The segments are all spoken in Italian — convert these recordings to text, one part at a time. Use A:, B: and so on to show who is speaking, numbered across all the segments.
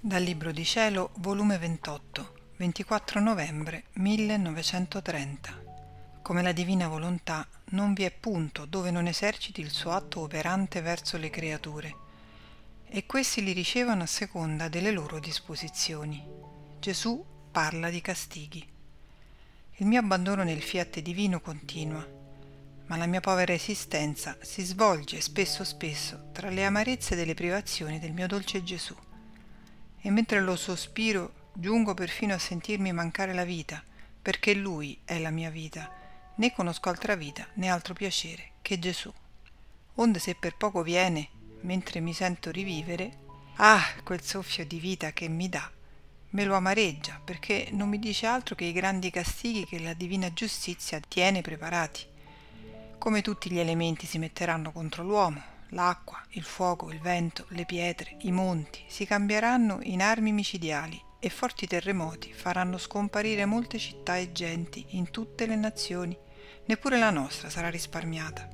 A: Dal Libro di Cielo, volume 28, 24 novembre 1930. Come la divina volontà non vi è punto dove non eserciti il suo atto operante verso le creature, e questi li ricevono a seconda delle loro disposizioni. Gesù parla di castighi. Il mio abbandono nel fiat divino continua, ma la mia povera esistenza si svolge spesso spesso tra le amarezze delle privazioni del mio dolce Gesù e mentre lo sospiro giungo perfino a sentirmi mancare la vita, perché Lui è la mia vita, né conosco altra vita né altro piacere che Gesù. Onde se per poco viene, mentre mi sento rivivere, ah, quel soffio di vita che mi dà, me lo amareggia, perché non mi dice altro che i grandi castighi che la divina giustizia tiene preparati. Come tutti gli elementi si metteranno contro l'uomo, l'acqua, il fuoco, il vento, le pietre, i monti si cambieranno in armi micidiali e forti terremoti faranno scomparire molte città e genti in tutte le nazioni, neppure la nostra sarà risparmiata.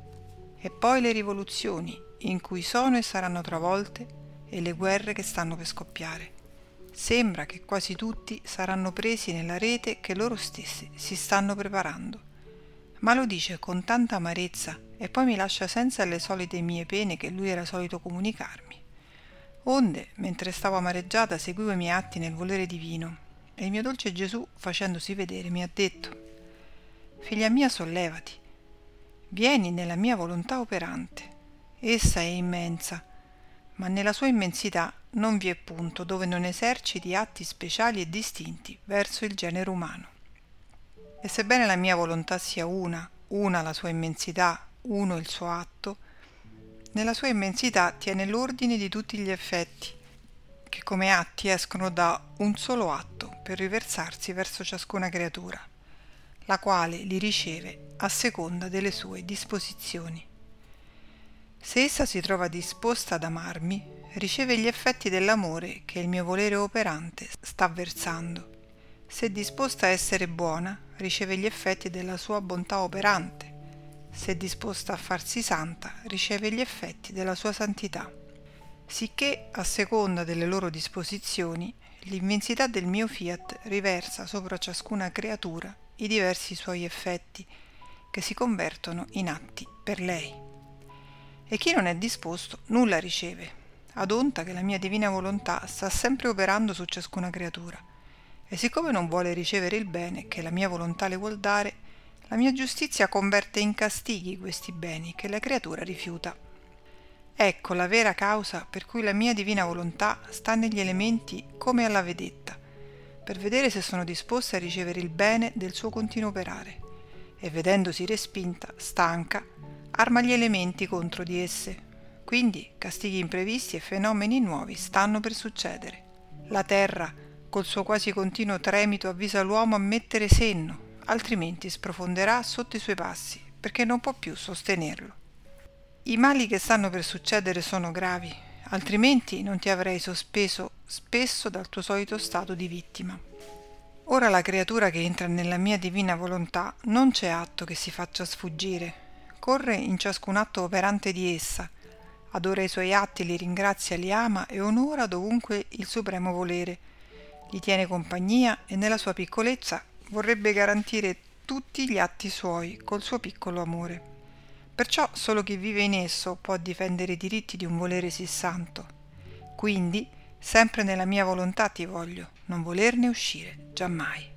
A: E poi le rivoluzioni, in cui sono e saranno travolte, e le guerre che stanno per scoppiare. Sembra che quasi tutti saranno presi nella rete che loro stessi si stanno preparando. Ma lo dice con tanta amarezza e poi mi lascia senza le solite mie pene che lui era solito comunicarmi. Onde, mentre stavo amareggiata, seguivo i miei atti nel volere divino, e il mio dolce Gesù, facendosi vedere, mi ha detto Figlia mia, sollevati, vieni nella mia volontà operante. Essa è immensa, ma nella sua immensità non vi è punto dove non eserciti atti speciali e distinti verso il genere umano. E sebbene la mia volontà sia una, una la sua immensità, uno il suo atto, nella sua immensità tiene l'ordine di tutti gli effetti, che come atti escono da un solo atto per riversarsi verso ciascuna creatura, la quale li riceve a seconda delle sue disposizioni. Se essa si trova disposta ad amarmi, riceve gli effetti dell'amore che il mio volere operante sta versando. Se disposta a essere buona, riceve gli effetti della sua bontà operante se disposta a farsi santa, riceve gli effetti della sua santità. Sicché, a seconda delle loro disposizioni, l'immensità del mio fiat riversa sopra ciascuna creatura i diversi suoi effetti, che si convertono in atti per lei. E chi non è disposto nulla riceve, ad onta che la mia divina volontà sta sempre operando su ciascuna creatura. E siccome non vuole ricevere il bene che la mia volontà le vuol dare, la mia giustizia converte in castighi questi beni che la creatura rifiuta. Ecco la vera causa per cui la mia divina volontà sta negli elementi come alla vedetta, per vedere se sono disposte a ricevere il bene del suo continuo operare, e vedendosi respinta, stanca, arma gli elementi contro di esse. Quindi castighi imprevisti e fenomeni nuovi stanno per succedere. La terra, col suo quasi continuo tremito, avvisa l'uomo a mettere senno, altrimenti sprofonderà sotto i suoi passi, perché non può più sostenerlo. I mali che stanno per succedere sono gravi, altrimenti non ti avrei sospeso spesso dal tuo solito stato di vittima. Ora la creatura che entra nella mia divina volontà non c'è atto che si faccia sfuggire, corre in ciascun atto operante di essa, adora i suoi atti, li ringrazia, li ama e onora dovunque il supremo volere, gli tiene compagnia e nella sua piccolezza vorrebbe garantire tutti gli atti suoi col suo piccolo amore. Perciò solo chi vive in esso può difendere i diritti di un volere sì santo. Quindi, sempre nella mia volontà ti voglio, non volerne uscire giammai.